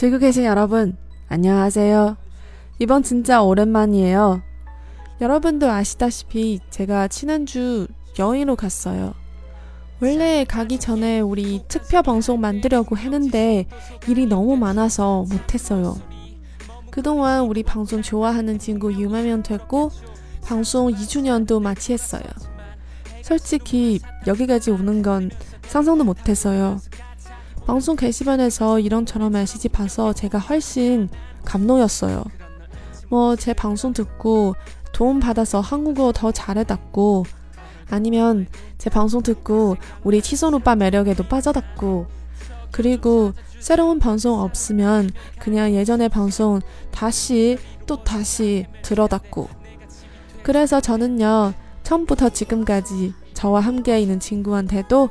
들고 계신 여러분, 안녕하세요. 이번 진짜 오랜만이에요. 여러분도 아시다시피 제가 지난주 여행으로 갔어요. 원래 가기 전에 우리 특별 방송 만들려고 했는데 일이 너무 많아서 못했어요. 그동안 우리 방송 좋아하는 친구 6만 명 됐고 방송 2주년도 마치 했어요. 솔직히 여기까지 오는 건 상상도 못했어요. 방송 게시판에서 이런저런 메시지 봐서 제가 훨씬 감동이었어요. 뭐 제 방송 듣고 도움 받아서 한국어 더 잘해đạt고 아니면 제 방송 듣고 우리 치손 오빠 매력에도 빠져닿고 그리고 새로운 방송 없으면 그냥 예전의 방송 다시 또 다시 들어닫고 그래서 저는요 처음부터 지금까지 저와 함께 있는 친구한테도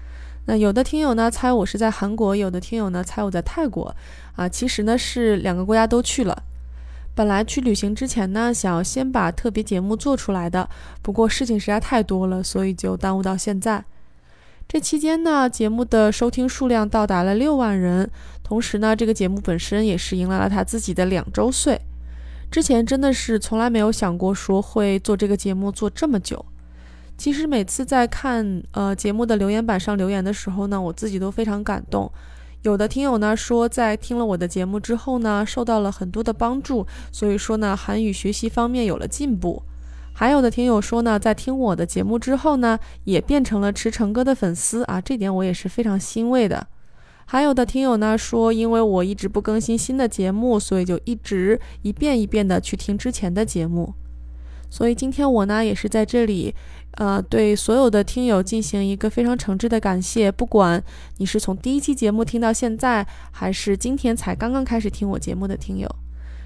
那有的听友呢猜我是在韩国，有的听友呢猜我在泰国，啊，其实呢是两个国家都去了。本来去旅行之前呢，想要先把特别节目做出来的，不过事情实在太多了，所以就耽误到现在。这期间呢，节目的收听数量到达了六万人，同时呢，这个节目本身也是迎来了他自己的两周岁。之前真的是从来没有想过说会做这个节目做这么久。其实每次在看呃节目的留言板上留言的时候呢，我自己都非常感动。有的听友呢说，在听了我的节目之后呢，受到了很多的帮助，所以说呢，韩语学习方面有了进步。还有的听友说呢，在听我的节目之后呢，也变成了池成哥的粉丝啊，这点我也是非常欣慰的。还有的听友呢说，因为我一直不更新新的节目，所以就一直一遍一遍的去听之前的节目。所以今天我呢也是在这里，呃，对所有的听友进行一个非常诚挚的感谢。不管你是从第一期节目听到现在，还是今天才刚刚开始听我节目的听友，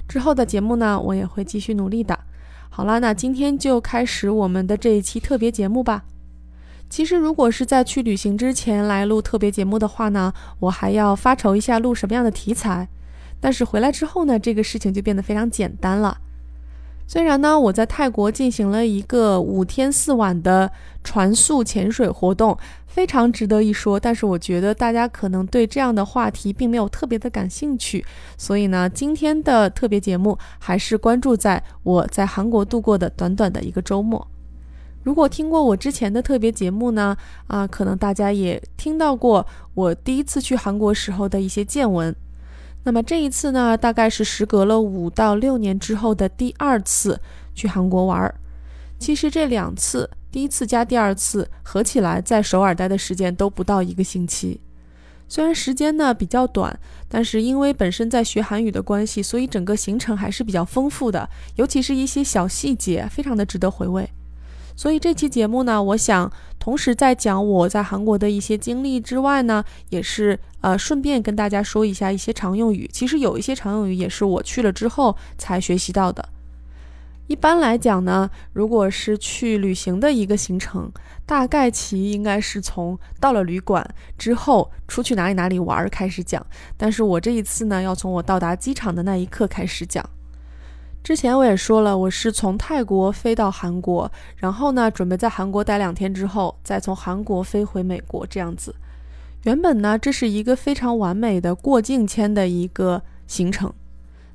之后的节目呢，我也会继续努力的。好了，那今天就开始我们的这一期特别节目吧。其实如果是在去旅行之前来录特别节目的话呢，我还要发愁一下录什么样的题材。但是回来之后呢，这个事情就变得非常简单了。虽然呢，我在泰国进行了一个五天四晚的船速潜水活动，非常值得一说。但是我觉得大家可能对这样的话题并没有特别的感兴趣，所以呢，今天的特别节目还是关注在我在韩国度过的短短的一个周末。如果听过我之前的特别节目呢，啊，可能大家也听到过我第一次去韩国时候的一些见闻。那么这一次呢，大概是时隔了五到六年之后的第二次去韩国玩儿。其实这两次，第一次加第二次合起来，在首尔待的时间都不到一个星期。虽然时间呢比较短，但是因为本身在学韩语的关系，所以整个行程还是比较丰富的，尤其是一些小细节，非常的值得回味。所以这期节目呢，我想同时在讲我在韩国的一些经历之外呢，也是呃顺便跟大家说一下一些常用语。其实有一些常用语也是我去了之后才学习到的。一般来讲呢，如果是去旅行的一个行程，大概其应该是从到了旅馆之后出去哪里哪里玩开始讲。但是我这一次呢，要从我到达机场的那一刻开始讲。之前我也说了，我是从泰国飞到韩国，然后呢，准备在韩国待两天之后，再从韩国飞回美国这样子。原本呢，这是一个非常完美的过境签的一个行程。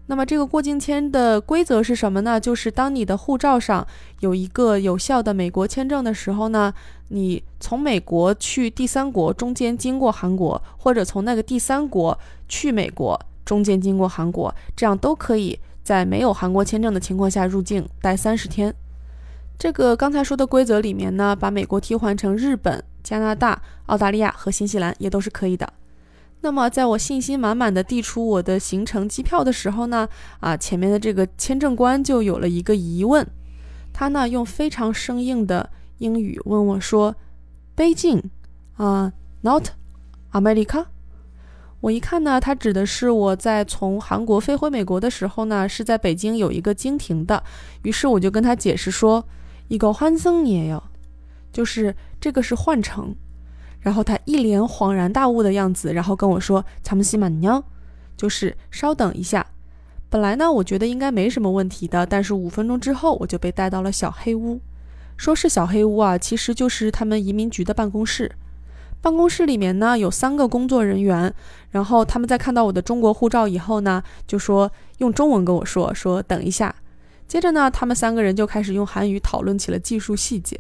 那么这个过境签的规则是什么呢？就是当你的护照上有一个有效的美国签证的时候呢，你从美国去第三国中间经过韩国，或者从那个第三国去美国中间经过韩国，这样都可以。在没有韩国签证的情况下入境待三十天，这个刚才说的规则里面呢，把美国替换成日本、加拿大、澳大利亚和新西兰也都是可以的。那么在我信心满满的递出我的行程机票的时候呢，啊，前面的这个签证官就有了一个疑问，他呢用非常生硬的英语问我说：“北京啊，Not America？” 我一看呢，他指的是我在从韩国飞回美国的时候呢，是在北京有一个经停的，于是我就跟他解释说，一个换乘你也有，就是这个是换乘，然后他一脸恍然大悟的样子，然后跟我说，咱们先慢点，就是稍等一下。本来呢，我觉得应该没什么问题的，但是五分钟之后我就被带到了小黑屋，说是小黑屋啊，其实就是他们移民局的办公室。办公室里面呢有三个工作人员，然后他们在看到我的中国护照以后呢，就说用中文跟我说说等一下。接着呢，他们三个人就开始用韩语讨论起了技术细节。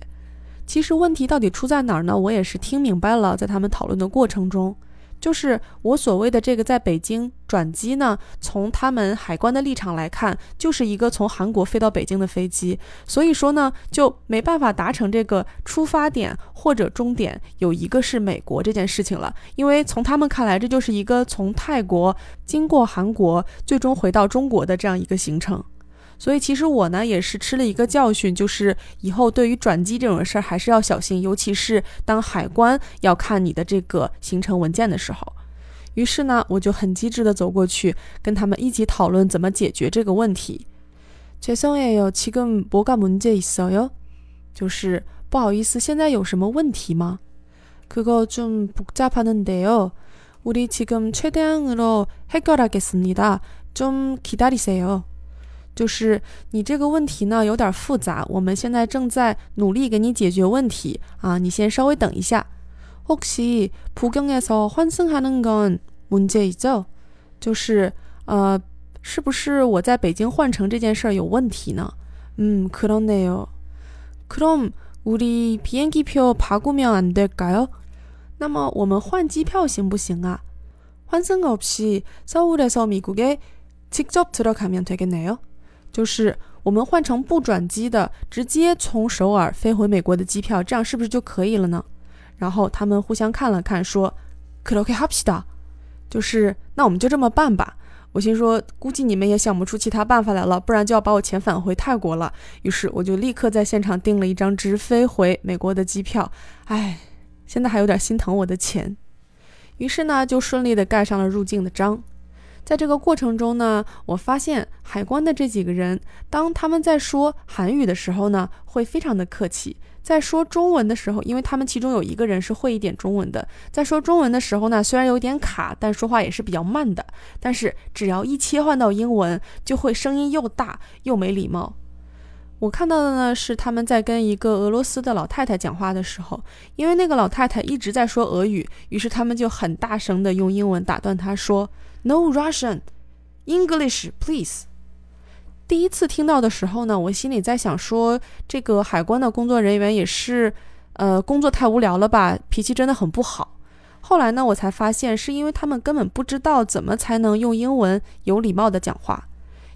其实问题到底出在哪儿呢？我也是听明白了，在他们讨论的过程中。就是我所谓的这个在北京转机呢，从他们海关的立场来看，就是一个从韩国飞到北京的飞机，所以说呢，就没办法达成这个出发点或者终点有一个是美国这件事情了，因为从他们看来，这就是一个从泰国经过韩国，最终回到中国的这样一个行程。所以其实我呢也是吃了一个教训，就是以后对于转机这种事儿还是要小心，尤其是当海关要看你的这个行程文件的时候。于是呢，我就很机智的走过去，跟他们一起讨论怎么解决这个问题。죄송해요지금뭐가문제있어 요？ 就是不好意思，现在有什么问题吗？그거좀복잡하는데요우리지금최대한으로해결하겠습니다좀기다리세요 就是你这个问题呢有点复杂，我们现在正在努力给你解决问题啊，你先稍微等一下。혹시부경에서환승하는건문제이 죠？ 就是呃，是不是我在北京换乘这件事儿有问题呢？嗯，그렇네 요。 그럼우리비행기표바꾸면안될까 요？ 那么我们换机票行不行啊？환승없이서울에서미국에직접들어가면되겠네 요？ 就是我们换成不转机的，直接从首尔飞回美国的机票，这样是不是就可以了呢？然后他们互相看了看，说可乐可以 h a p 的，就是那我们就这么办吧。我心说，估计你们也想不出其他办法来了，不然就要把我遣返回泰国了。于是我就立刻在现场订了一张直飞回美国的机票。唉，现在还有点心疼我的钱。于是呢，就顺利的盖上了入境的章。在这个过程中呢，我发现海关的这几个人，当他们在说韩语的时候呢，会非常的客气；在说中文的时候，因为他们其中有一个人是会一点中文的，在说中文的时候呢，虽然有点卡，但说话也是比较慢的。但是只要一切换到英文，就会声音又大又没礼貌。我看到的呢，是他们在跟一个俄罗斯的老太太讲话的时候，因为那个老太太一直在说俄语，于是他们就很大声的用英文打断她说。No Russian, English, please。第一次听到的时候呢，我心里在想说，这个海关的工作人员也是，呃，工作太无聊了吧，脾气真的很不好。后来呢，我才发现是因为他们根本不知道怎么才能用英文有礼貌的讲话。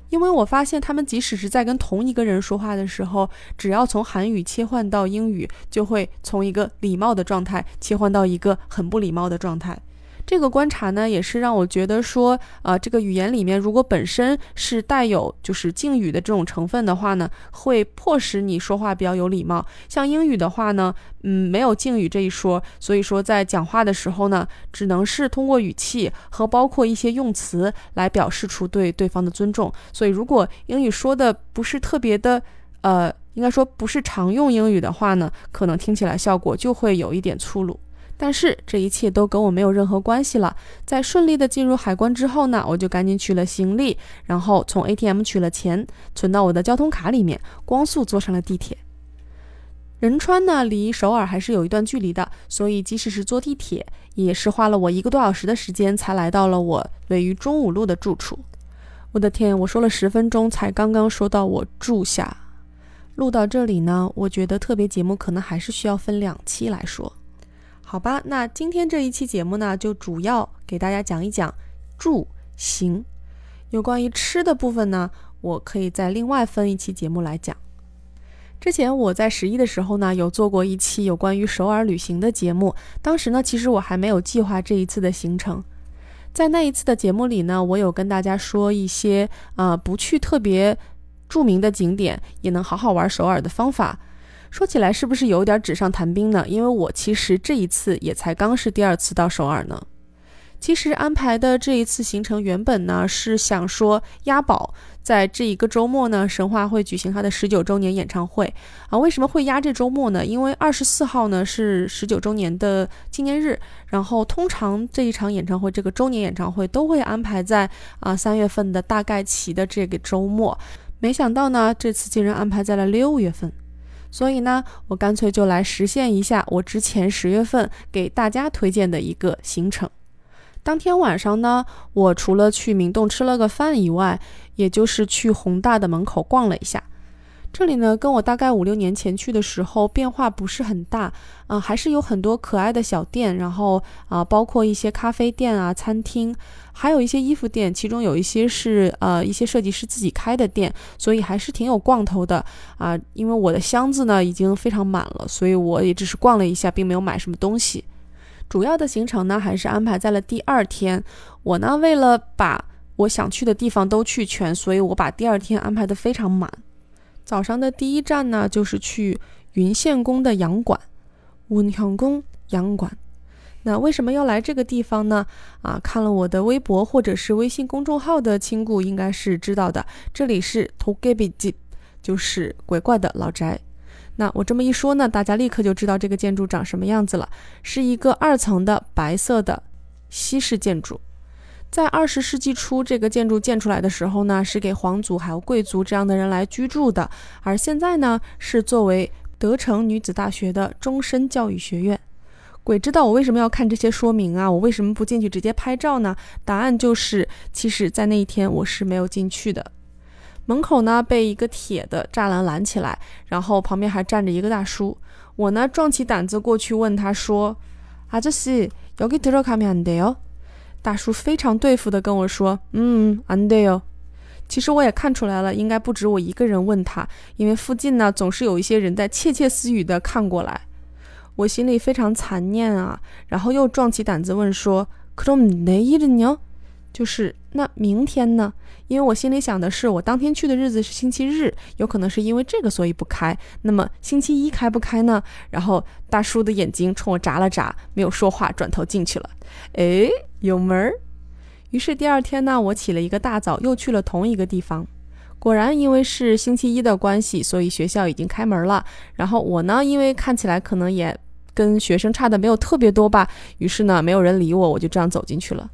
因为我发现他们即使是在跟同一个人说话的时候，只要从韩语切换到英语，就会从一个礼貌的状态切换到一个很不礼貌的状态。这个观察呢，也是让我觉得说，呃，这个语言里面如果本身是带有就是敬语的这种成分的话呢，会迫使你说话比较有礼貌。像英语的话呢，嗯，没有敬语这一说，所以说在讲话的时候呢，只能是通过语气和包括一些用词来表示出对对方的尊重。所以如果英语说的不是特别的，呃，应该说不是常用英语的话呢，可能听起来效果就会有一点粗鲁。但是这一切都跟我没有任何关系了。在顺利的进入海关之后呢，我就赶紧取了行李，然后从 ATM 取了钱，存到我的交通卡里面，光速坐上了地铁。仁川呢，离首尔还是有一段距离的，所以即使是坐地铁，也是花了我一个多小时的时间才来到了我位于中五路的住处。我的天，我说了十分钟才刚刚说到我住下。录到这里呢，我觉得特别节目可能还是需要分两期来说。好吧，那今天这一期节目呢，就主要给大家讲一讲住行。有关于吃的部分呢，我可以再另外分一期节目来讲。之前我在十一的时候呢，有做过一期有关于首尔旅行的节目。当时呢，其实我还没有计划这一次的行程。在那一次的节目里呢，我有跟大家说一些呃不去特别著名的景点也能好好玩首尔的方法。说起来是不是有点纸上谈兵呢？因为我其实这一次也才刚是第二次到首尔呢。其实安排的这一次行程原本呢是想说押宝。在这一个周末呢，神话会举行他的十九周年演唱会啊。为什么会压这周末呢？因为二十四号呢是十九周年的纪念日，然后通常这一场演唱会，这个周年演唱会都会安排在啊三月份的大概齐的这个周末。没想到呢，这次竟然安排在了六月份，所以呢，我干脆就来实现一下我之前十月份给大家推荐的一个行程。当天晚上呢，我除了去明洞吃了个饭以外，也就是去宏大的门口逛了一下。这里呢，跟我大概五六年前去的时候变化不是很大，啊，还是有很多可爱的小店，然后啊，包括一些咖啡店啊、餐厅，还有一些衣服店，其中有一些是呃一些设计师自己开的店，所以还是挺有逛头的啊。因为我的箱子呢已经非常满了，所以我也只是逛了一下，并没有买什么东西。主要的行程呢，还是安排在了第二天。我呢，为了把我想去的地方都去全，所以我把第二天安排的非常满。早上的第一站呢，就是去云县宫的洋馆，文祥宫洋馆。那为什么要来这个地方呢？啊，看了我的微博或者是微信公众号的亲故应该是知道的，这里是 Togebi 就是鬼怪的老宅。那我这么一说呢，大家立刻就知道这个建筑长什么样子了，是一个二层的白色的西式建筑。在二十世纪初，这个建筑建出来的时候呢，是给皇族还有贵族这样的人来居住的，而现在呢，是作为德城女子大学的终身教育学院。鬼知道我为什么要看这些说明啊？我为什么不进去直接拍照呢？答案就是，其实，在那一天我是没有进去的。门口呢被一个铁的栅栏拦起来，然后旁边还站着一个大叔。我呢壮起胆子过去问他说：“아저씨여기들어가면안돼 요？ ” 大叔非常对付的跟我说：“嗯，安得哦。”其实我也看出来了，应该不止我一个人问他，因为附近呢总是有一些人在窃窃私语的看过来。我心里非常残念啊，然后又壮起胆子问说：“克种哪一只鸟？”就是。那明天呢？因为我心里想的是，我当天去的日子是星期日，有可能是因为这个所以不开。那么星期一开不开呢？然后大叔的眼睛冲我眨了眨，没有说话，转头进去了。哎，有门儿。于是第二天呢，我起了一个大早，又去了同一个地方。果然，因为是星期一的关系，所以学校已经开门了。然后我呢，因为看起来可能也跟学生差的没有特别多吧，于是呢，没有人理我，我就这样走进去了。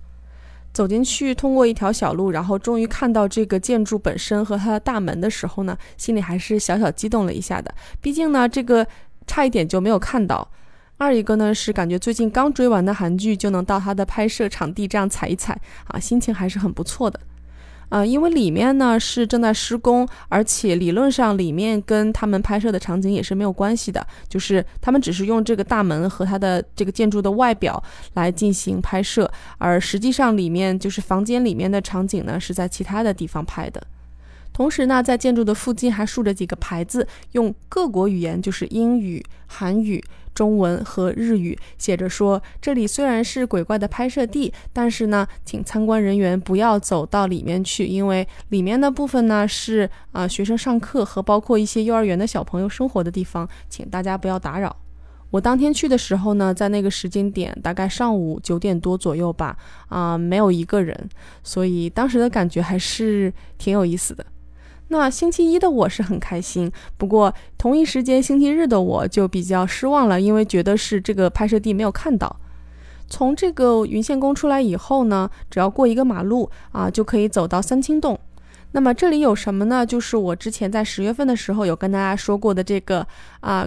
走进去，通过一条小路，然后终于看到这个建筑本身和它的大门的时候呢，心里还是小小激动了一下的。毕竟呢，这个差一点就没有看到。二一个呢是感觉最近刚追完的韩剧就能到它的拍摄场地这样踩一踩啊，心情还是很不错的。啊，因为里面呢是正在施工，而且理论上里面跟他们拍摄的场景也是没有关系的，就是他们只是用这个大门和它的这个建筑的外表来进行拍摄，而实际上里面就是房间里面的场景呢是在其他的地方拍的。同时呢，在建筑的附近还竖着几个牌子，用各国语言，就是英语、韩语。中文和日语写着说：“这里虽然是鬼怪的拍摄地，但是呢，请参观人员不要走到里面去，因为里面的部分呢是啊学生上课和包括一些幼儿园的小朋友生活的地方，请大家不要打扰。”我当天去的时候呢，在那个时间点，大概上午九点多左右吧，啊，没有一个人，所以当时的感觉还是挺有意思的。那星期一的我是很开心，不过同一时间星期日的我就比较失望了，因为觉得是这个拍摄地没有看到。从这个云县宫出来以后呢，只要过一个马路啊，就可以走到三清洞。那么这里有什么呢？就是我之前在十月份的时候有跟大家说过的这个啊。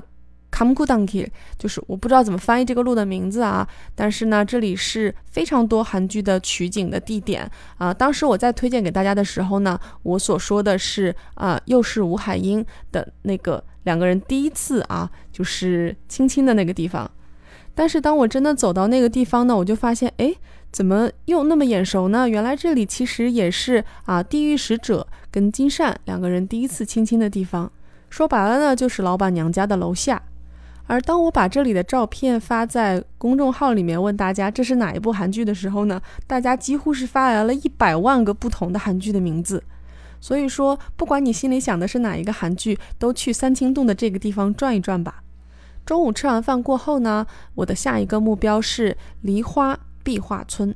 卡姆库当基就是我不知道怎么翻译这个路的名字啊，但是呢，这里是非常多韩剧的取景的地点啊。当时我在推荐给大家的时候呢，我所说的是啊，又是吴海英的那个两个人第一次啊，就是亲亲的那个地方。但是当我真的走到那个地方呢，我就发现，哎，怎么又那么眼熟呢？原来这里其实也是啊，地狱使者跟金善两个人第一次亲亲的地方。说白了呢，就是老板娘家的楼下。而当我把这里的照片发在公众号里面，问大家这是哪一部韩剧的时候呢？大家几乎是发来了一百万个不同的韩剧的名字。所以说，不管你心里想的是哪一个韩剧，都去三清洞的这个地方转一转吧。中午吃完饭过后呢，我的下一个目标是梨花壁画村。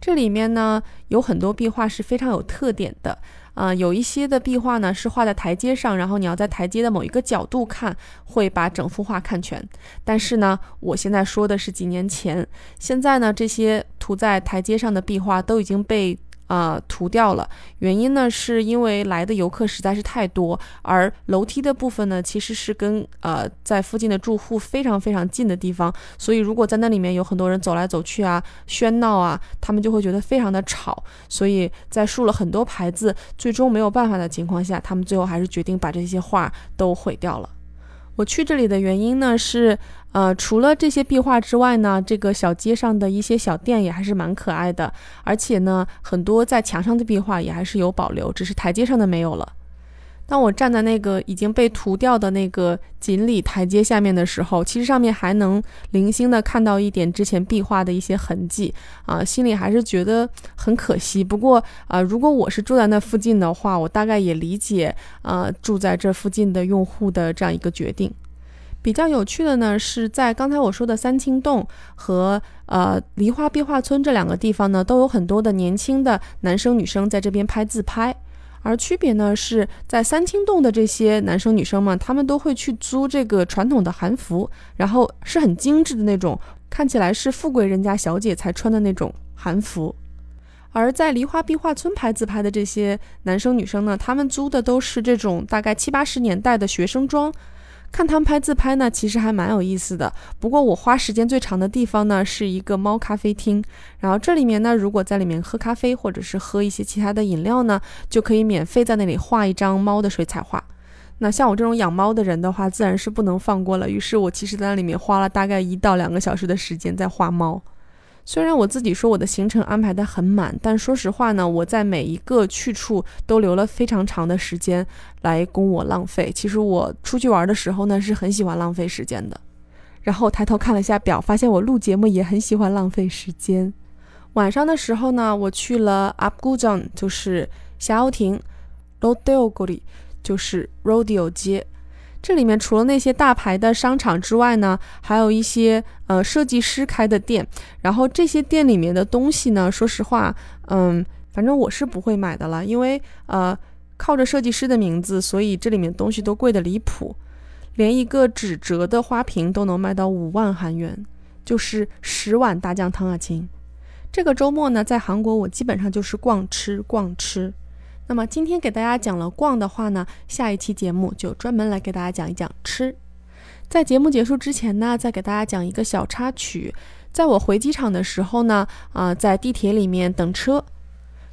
这里面呢有很多壁画是非常有特点的。啊，有一些的壁画呢是画在台阶上，然后你要在台阶的某一个角度看，会把整幅画看全。但是呢，我现在说的是几年前，现在呢这些涂在台阶上的壁画都已经被。呃，涂掉了。原因呢，是因为来的游客实在是太多，而楼梯的部分呢，其实是跟呃在附近的住户非常非常近的地方，所以如果在那里面有很多人走来走去啊，喧闹啊，他们就会觉得非常的吵。所以在竖了很多牌子，最终没有办法的情况下，他们最后还是决定把这些画都毁掉了。我去这里的原因呢是。呃，除了这些壁画之外呢，这个小街上的一些小店也还是蛮可爱的，而且呢，很多在墙上的壁画也还是有保留，只是台阶上的没有了。当我站在那个已经被涂掉的那个锦鲤台阶下面的时候，其实上面还能零星的看到一点之前壁画的一些痕迹啊，心里还是觉得很可惜。不过啊，如果我是住在那附近的话，我大概也理解啊住在这附近的用户的这样一个决定。比较有趣的呢，是在刚才我说的三清洞和呃梨花壁画村这两个地方呢，都有很多的年轻的男生女生在这边拍自拍。而区别呢，是在三清洞的这些男生女生们，他们都会去租这个传统的韩服，然后是很精致的那种，看起来是富贵人家小姐才穿的那种韩服。而在梨花壁画村拍自拍的这些男生女生呢，他们租的都是这种大概七八十年代的学生装。看他们拍自拍呢，其实还蛮有意思的。不过我花时间最长的地方呢，是一个猫咖啡厅。然后这里面呢，如果在里面喝咖啡或者是喝一些其他的饮料呢，就可以免费在那里画一张猫的水彩画。那像我这种养猫的人的话，自然是不能放过了。于是我其实在那里面花了大概一到两个小时的时间在画猫。虽然我自己说我的行程安排的很满，但说实话呢，我在每一个去处都留了非常长的时间来供我浪费。其实我出去玩的时候呢，是很喜欢浪费时间的。然后抬头看了一下表，发现我录节目也很喜欢浪费时间。晚上的时候呢，我去了 Upgujon，就是霞欧亭 r o d e o g o r i 就是 Rodeo 街。这里面除了那些大牌的商场之外呢，还有一些呃设计师开的店。然后这些店里面的东西呢，说实话，嗯，反正我是不会买的了，因为呃靠着设计师的名字，所以这里面东西都贵的离谱。连一个纸折的花瓶都能卖到五万韩元，就是十碗大酱汤啊亲。这个周末呢，在韩国我基本上就是逛吃逛吃。那么今天给大家讲了逛的话呢，下一期节目就专门来给大家讲一讲吃。在节目结束之前呢，再给大家讲一个小插曲。在我回机场的时候呢，啊，在地铁里面等车，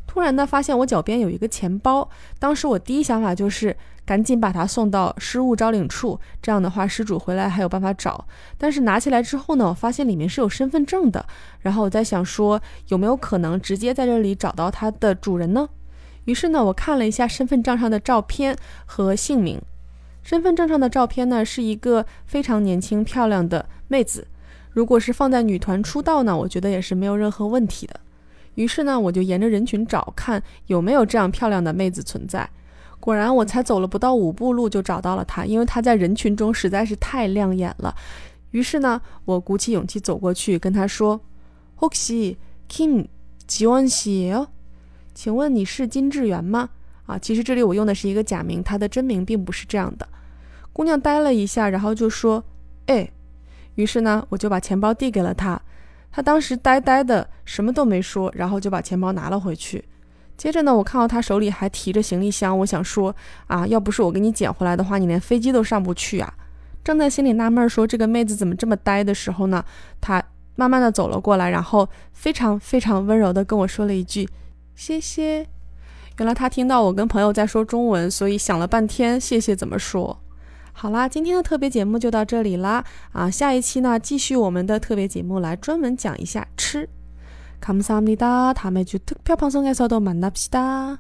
突然呢发现我脚边有一个钱包。当时我第一想法就是赶紧把它送到失物招领处，这样的话失主回来还有办法找。但是拿起来之后呢，我发现里面是有身份证的。然后我在想说，有没有可能直接在这里找到它的主人呢？于是呢，我看了一下身份证上的照片和姓名。身份证上的照片呢，是一个非常年轻漂亮的妹子。如果是放在女团出道呢，我觉得也是没有任何问题的。于是呢，我就沿着人群找，看有没有这样漂亮的妹子存在。果然，我才走了不到五步路就找到了她，因为她在人群中实在是太亮眼了。于是呢，我鼓起勇气走过去跟她说：“혹시 Kim 지원씨예요？” 请问你是金智媛吗？啊，其实这里我用的是一个假名，她的真名并不是这样的。姑娘呆了一下，然后就说：“哎。”于是呢，我就把钱包递给了她。她当时呆呆的，什么都没说，然后就把钱包拿了回去。接着呢，我看到她手里还提着行李箱，我想说：“啊，要不是我给你捡回来的话，你连飞机都上不去啊！”正在心里纳闷说这个妹子怎么这么呆的时候呢，她慢慢的走了过来，然后非常非常温柔的跟我说了一句。谢谢。原来他听到我跟朋友在说中文，所以想了半天，谢谢怎么说？好啦，今天的特别节目就到这里啦。啊，下一期呢，继续我们的特别节目，来专门讲一下吃。감사합니다다음주특별방송에서도만납시다